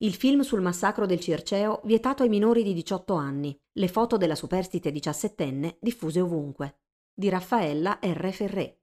Il film sul massacro del Circeo vietato ai minori di 18 anni. Le foto della superstite diciassettenne diffuse ovunque. Di Raffaella R. Ferré.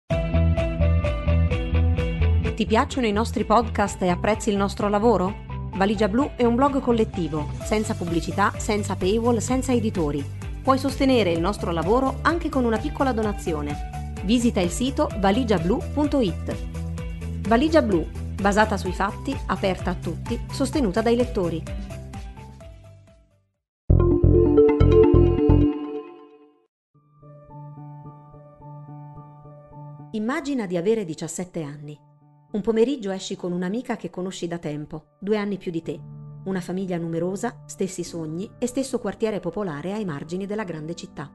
Ti piacciono i nostri podcast e apprezzi il nostro lavoro? Valigia Blu è un blog collettivo, senza pubblicità, senza paywall, senza editori. Puoi sostenere il nostro lavoro anche con una piccola donazione. Visita il sito valigiablu.it. Valigia Blu, basata sui fatti, aperta a tutti, sostenuta dai lettori. Immagina di avere 17 anni. Un pomeriggio esci con un'amica che conosci da tempo, due anni più di te. Una famiglia numerosa, stessi sogni e stesso quartiere popolare ai margini della grande città.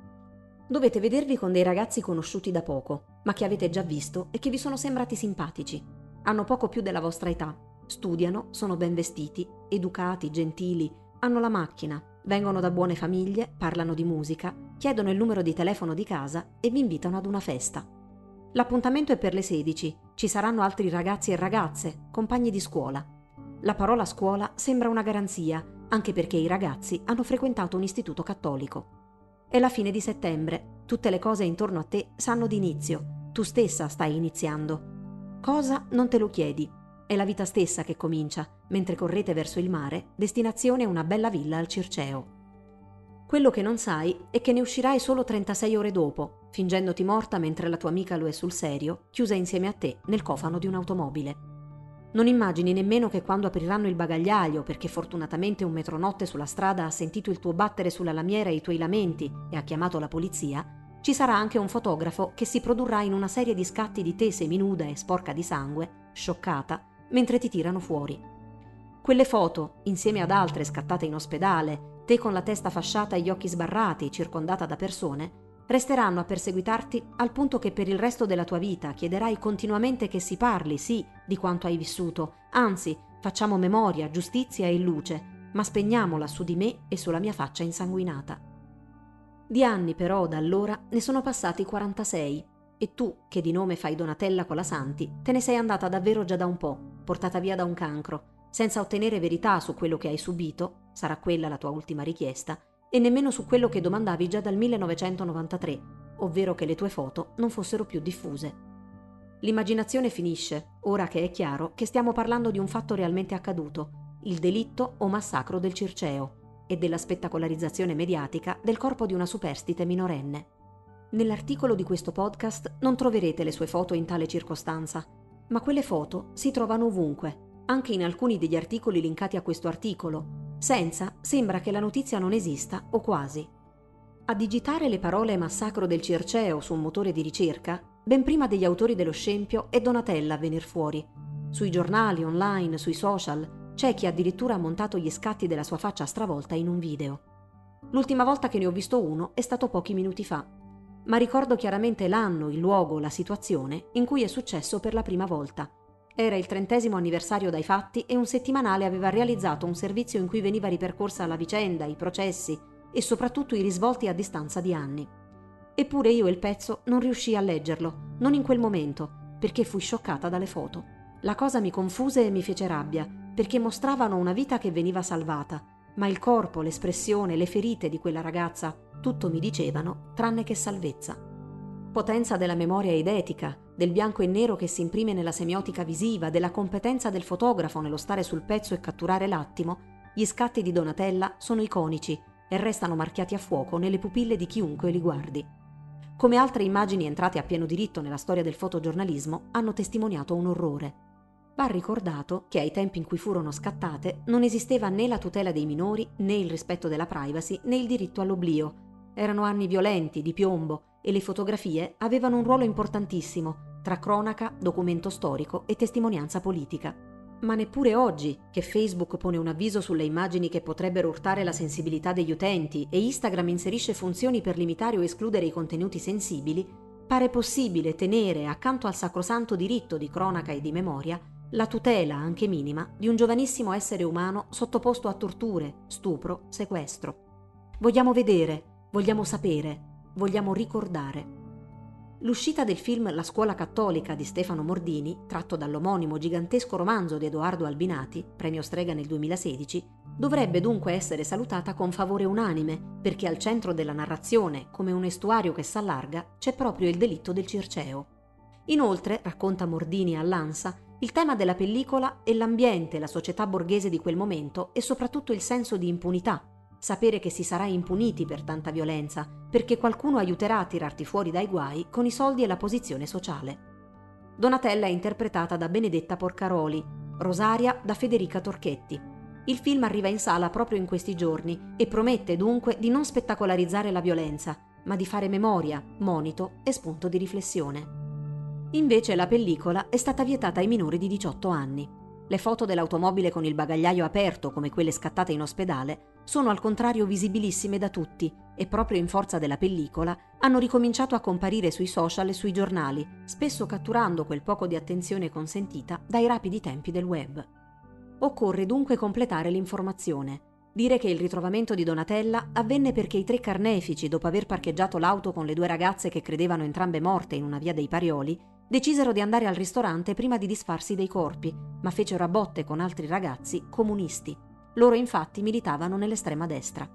Dovete vedervi con dei ragazzi conosciuti da poco, ma che avete già visto e che vi sono sembrati simpatici. Hanno poco più della vostra età, studiano, sono ben vestiti, educati, gentili, hanno la macchina, vengono da buone famiglie, parlano di musica, chiedono il numero di telefono di casa e vi invitano ad una festa. L'appuntamento è per le 16. Ci saranno altri ragazzi e ragazze, compagni di scuola. La parola scuola sembra una garanzia, anche perché i ragazzi hanno frequentato un istituto cattolico. È la fine di settembre, tutte le cose intorno a te sanno d'inizio, tu stessa stai iniziando. Cosa non te lo chiedi? È la vita stessa che comincia, mentre correte verso il mare, destinazione una bella villa al Circeo. Quello che non sai è che ne uscirai solo 36 ore dopo, fingendoti morta mentre la tua amica lo è sul serio, chiusa insieme a te nel cofano di un'automobile. Non immagini nemmeno che quando apriranno il bagagliaio, perché fortunatamente un metronotte sulla strada ha sentito il tuo battere sulla lamiera e i tuoi lamenti e ha chiamato la polizia, ci sarà anche un fotografo che si produrrà in una serie di scatti di te seminuda e sporca di sangue, scioccata, mentre ti tirano fuori. Quelle foto, insieme ad altre scattate in ospedale, te con la testa fasciata e gli occhi sbarrati, circondata da persone, resteranno a perseguitarti al punto che per il resto della tua vita chiederai continuamente che si parli, sì, di quanto hai vissuto, anzi, facciamo memoria, giustizia e luce, ma spegniamola su di me e sulla mia faccia insanguinata. Di anni però da allora ne sono passati 46 e tu, che di nome fai Donatella Colasanti, te ne sei andata davvero già da un po', portata via da un cancro, senza ottenere verità su quello che hai subito, sarà quella la tua ultima richiesta, e nemmeno su quello che domandavi già dal 1993, ovvero che le tue foto non fossero più diffuse. L'immaginazione finisce, ora che è chiaro che stiamo parlando di un fatto realmente accaduto, il delitto o massacro del Circeo e della spettacolarizzazione mediatica del corpo di una superstite minorenne. Nell'articolo di questo podcast non troverete le sue foto in tale circostanza, ma quelle foto si trovano ovunque anche in alcuni degli articoli linkati a questo articolo. Senza, sembra che la notizia non esista, o quasi. A digitare le parole massacro del Circeo su un motore di ricerca, ben prima degli autori dello scempio è Donatella a venir fuori. Sui giornali, online, sui social, c'è chi addirittura ha montato gli scatti della sua faccia stravolta in un video. L'ultima volta che ne ho visto uno è stato pochi minuti fa, ma ricordo chiaramente l'anno, il luogo, la situazione in cui è successo per la prima volta – era il trentesimo anniversario dai fatti e un settimanale aveva realizzato un servizio in cui veniva ripercorsa la vicenda, i processi e soprattutto i risvolti a distanza di anni. Eppure io il pezzo non riuscii a leggerlo, non in quel momento, perché fui scioccata dalle foto. La cosa mi confuse e mi fece rabbia, perché mostravano una vita che veniva salvata, ma il corpo, l'espressione, le ferite di quella ragazza, tutto mi dicevano, tranne che salvezza. Potenza della memoria eidetica, del bianco e nero che si imprime nella semiotica visiva, della competenza del fotografo nello stare sul pezzo e catturare l'attimo, gli scatti di Donatella sono iconici e restano marchiati a fuoco nelle pupille di chiunque li guardi. Come altre immagini entrate a pieno diritto nella storia del fotogiornalismo, hanno testimoniato un orrore. Va ricordato che ai tempi in cui furono scattate non esisteva né la tutela dei minori, né il rispetto della privacy, né il diritto all'oblio. Erano anni violenti, di piombo, e le fotografie avevano un ruolo importantissimo tra cronaca, documento storico e testimonianza politica. Ma neppure oggi, che Facebook pone un avviso sulle immagini che potrebbero urtare la sensibilità degli utenti e Instagram inserisce funzioni per limitare o escludere i contenuti sensibili, pare possibile tenere, accanto al sacrosanto diritto di cronaca e di memoria, la tutela, anche minima, di un giovanissimo essere umano sottoposto a torture, stupro, sequestro. Vogliamo vedere, vogliamo sapere, vogliamo ricordare. L'uscita del film La scuola cattolica di Stefano Mordini, tratto dall'omonimo gigantesco romanzo di Edoardo Albinati, premio Strega nel 2016, dovrebbe dunque essere salutata con favore unanime, perché al centro della narrazione, come un estuario che s'allarga, c'è proprio il delitto del Circeo. Inoltre, racconta Mordini all'Ansa, il tema della pellicola è l'ambiente, la società borghese di quel momento e soprattutto il senso di impunità, sapere che si sarà impuniti per tanta violenza, perché qualcuno aiuterà a tirarti fuori dai guai con i soldi e la posizione sociale. Donatella è interpretata da Benedetta Porcaroli, Rosaria da Federica Torchetti. Il film arriva in sala proprio in questi giorni e promette dunque di non spettacolarizzare la violenza, ma di fare memoria, monito e spunto di riflessione. Invece la pellicola è stata vietata ai minori di 18 anni. Le foto dell'automobile con il bagagliaio aperto, come quelle scattate in ospedale, sono al contrario visibilissime da tutti e proprio in forza della pellicola hanno ricominciato a comparire sui social e sui giornali, spesso catturando quel poco di attenzione consentita dai rapidi tempi del web. Occorre dunque completare l'informazione. Dire che il ritrovamento di Donatella avvenne perché i tre carnefici, dopo aver parcheggiato l'auto con le due ragazze che credevano entrambe morte in una via dei Parioli, decisero di andare al ristorante prima di disfarsi dei corpi, ma fecero a botte con altri ragazzi comunisti. Loro infatti militavano nell'estrema destra.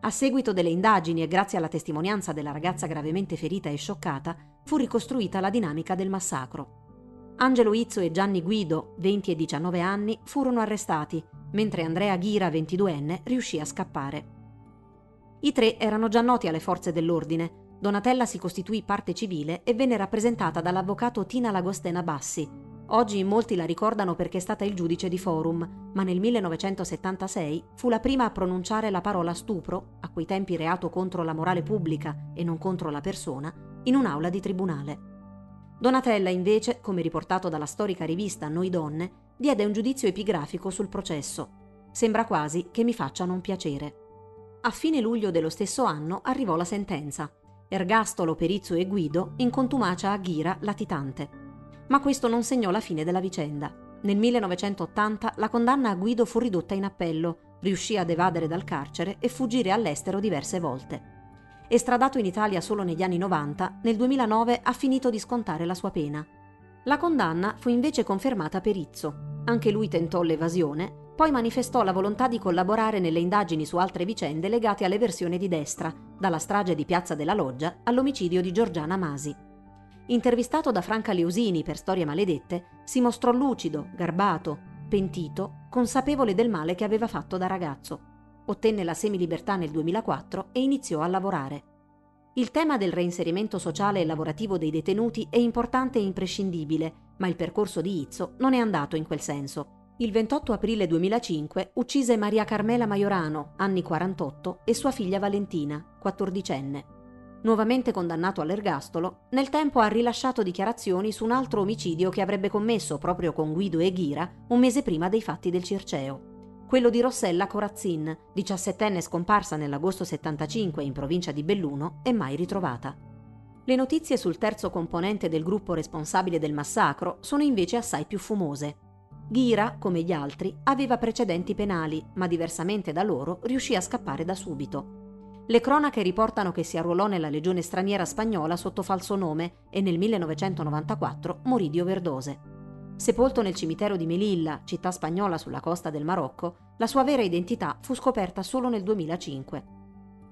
A seguito delle indagini e grazie alla testimonianza della ragazza gravemente ferita e scioccata, fu ricostruita la dinamica del massacro. Angelo Izzo e Gianni Guido, 20 e 19 anni, furono arrestati, mentre Andrea Ghira, 22enne, riuscì a scappare. I tre erano già noti alle forze dell'ordine, Donatella si costituì parte civile e venne rappresentata dall'avvocato Tina Lagostena Bassi. Oggi molti la ricordano perché è stata il giudice di Forum, ma nel 1976 fu la prima a pronunciare la parola stupro, a quei tempi reato contro la morale pubblica e non contro la persona, in un'aula di tribunale. Donatella invece, come riportato dalla storica rivista Noi Donne, diede un giudizio epigrafico sul processo. Sembra quasi che mi faccia non piacere. A fine luglio dello stesso anno arrivò la sentenza. Ergastolo, Perizzo e Guido in contumacia a Ghira, latitante. Ma questo non segnò la fine della vicenda. Nel 1980 la condanna a Guido fu ridotta in appello, riuscì ad evadere dal carcere e fuggire all'estero diverse volte. Estradato in Italia solo negli anni 90, nel 2009 ha finito di scontare la sua pena. La condanna fu invece confermata per Izzo. Anche lui tentò l'evasione, poi manifestò la volontà di collaborare nelle indagini su altre vicende legate alle versioni di destra, dalla strage di Piazza della Loggia all'omicidio di Giorgiana Masi. Intervistato da Franca Leusini per Storie Maledette, si mostrò lucido, garbato, pentito, consapevole del male che aveva fatto da ragazzo. Ottenne la semilibertà nel 2004 e iniziò a lavorare. Il tema del reinserimento sociale e lavorativo dei detenuti è importante e imprescindibile, ma il percorso di Izzo non è andato in quel senso. Il 28 aprile 2005 uccise Maria Carmela Maiorano, anni 48, e sua figlia Valentina, quattordicenne. Nuovamente condannato all'ergastolo, nel tempo ha rilasciato dichiarazioni su un altro omicidio che avrebbe commesso proprio con Guido e Ghira un mese prima dei fatti del Circeo. Quello di Rossella Corazzin, diciassettenne scomparsa nell'agosto 75 in provincia di Belluno e mai ritrovata. Le notizie sul terzo componente del gruppo responsabile del massacro sono invece assai più fumose. Ghira, come gli altri, aveva precedenti penali, ma diversamente da loro riuscì a scappare da subito. Le cronache riportano che si arruolò nella legione straniera spagnola sotto falso nome e nel 1994 morì di overdose. Sepolto nel cimitero di Melilla, città spagnola sulla costa del Marocco, la sua vera identità fu scoperta solo nel 2005.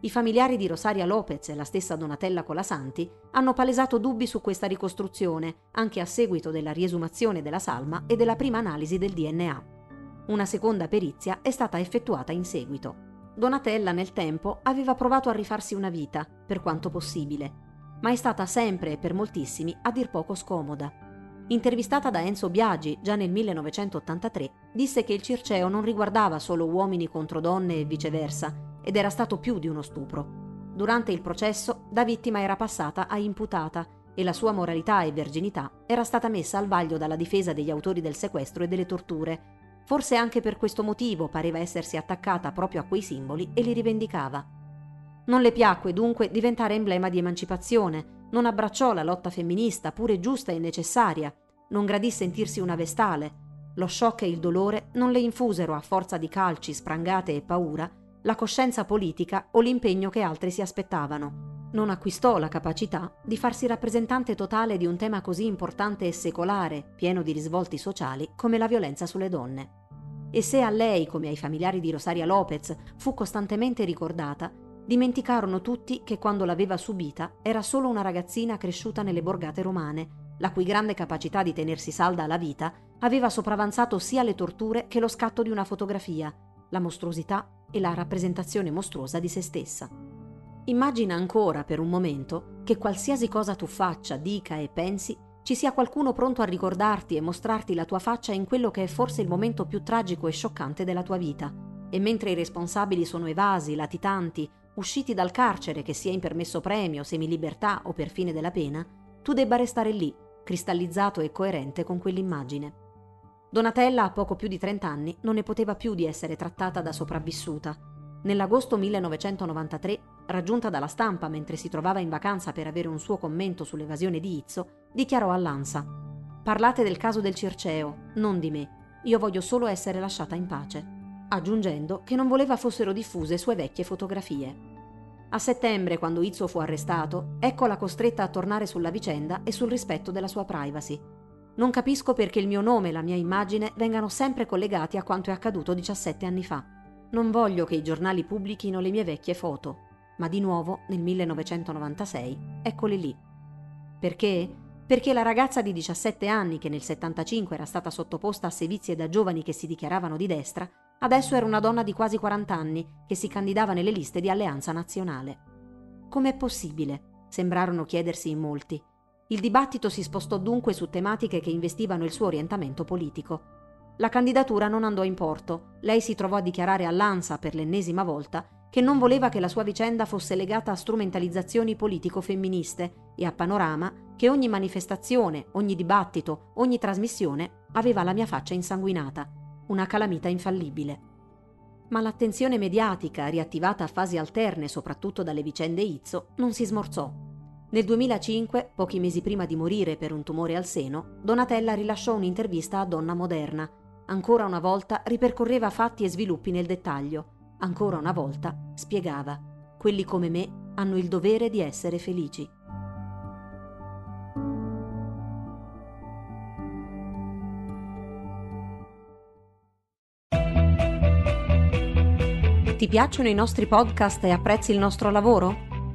I familiari di Rosaria Lopez e la stessa Donatella Colasanti hanno palesato dubbi su questa ricostruzione, anche a seguito della riesumazione della salma e della prima analisi del DNA. Una seconda perizia è stata effettuata in seguito. Donatella nel tempo aveva provato a rifarsi una vita, per quanto possibile, ma è stata sempre e per moltissimi a dir poco scomoda. Intervistata da Enzo Biagi già nel 1983, disse che il Circeo non riguardava solo uomini contro donne e viceversa, ed era stato più di uno stupro. Durante il processo, da vittima era passata a imputata e la sua moralità e verginità era stata messa al vaglio dalla difesa degli autori del sequestro e delle torture. Forse anche per questo motivo pareva essersi attaccata proprio a quei simboli e li rivendicava. Non le piacque dunque diventare emblema di emancipazione, non abbracciò la lotta femminista, pure giusta e necessaria, non gradì sentirsi una vestale. Lo shock e il dolore non le infusero a forza di calci, sprangate e paura la coscienza politica o l'impegno che altri si aspettavano. non acquistò la capacità di farsi rappresentante totale di un tema così importante e secolare, pieno di risvolti sociali, come la violenza sulle donne. E se a lei, come ai familiari di Rosaria Lopez, fu costantemente ricordata, dimenticarono tutti che quando l'aveva subita era solo una ragazzina cresciuta nelle borgate romane, la cui grande capacità di tenersi salda alla vita aveva sopravanzato sia le torture che lo scatto di una fotografia, la mostruosità e la rappresentazione mostruosa di se stessa. Immagina ancora per un momento che qualsiasi cosa tu faccia, dica e pensi, ci sia qualcuno pronto a ricordarti e mostrarti la tua faccia in quello che è forse il momento più tragico e scioccante della tua vita. E mentre i responsabili sono evasi, latitanti, usciti dal carcere che sia in permesso premio, semilibertà o per fine della pena, tu debba restare lì, cristallizzato e coerente con quell'immagine. Donatella, a poco più di 30 anni, non ne poteva più di essere trattata da sopravvissuta. Nell'agosto 1993, raggiunta dalla stampa mentre si trovava in vacanza per avere un suo commento sull'evasione di Izzo, dichiarò all'ANSA: Parlate del caso del Circeo, non di me. Io voglio solo essere lasciata in pace. Aggiungendo che non voleva fossero diffuse sue vecchie fotografie. A settembre, quando Izzo fu arrestato, eccola costretta a tornare sulla vicenda e sul rispetto della sua privacy. Non capisco perché il mio nome e la mia immagine vengano sempre collegati a quanto è accaduto 17 anni fa. Non voglio che i giornali pubblichino le mie vecchie foto, ma di nuovo nel 1996 eccole lì. Perché? Perché la ragazza di 17 anni che nel 75 era stata sottoposta a sevizie da giovani che si dichiaravano di destra, adesso era una donna di quasi 40 anni che si candidava nelle liste di Alleanza Nazionale. Com'è possibile? Sembrarono chiedersi in molti. Il dibattito si spostò dunque su tematiche che investivano il suo orientamento politico. La candidatura non andò in porto. Lei si trovò a dichiarare all'ANSA per l'ennesima volta che non voleva che la sua vicenda fosse legata a strumentalizzazioni politico-femministe e a Panorama che ogni manifestazione, ogni dibattito, ogni trasmissione aveva la mia faccia insanguinata, una calamita infallibile. Ma l'attenzione mediatica, riattivata a fasi alterne soprattutto dalle vicende Izzo, non si smorzò nel 2005, pochi mesi prima di morire per un tumore al seno, Donatella rilasciò un'intervista a Donna Moderna. Ancora una volta ripercorreva fatti e sviluppi nel dettaglio. Ancora una volta spiegava: quelli come me hanno il dovere di essere felici. Ti piacciono i nostri podcast e apprezzi il nostro lavoro?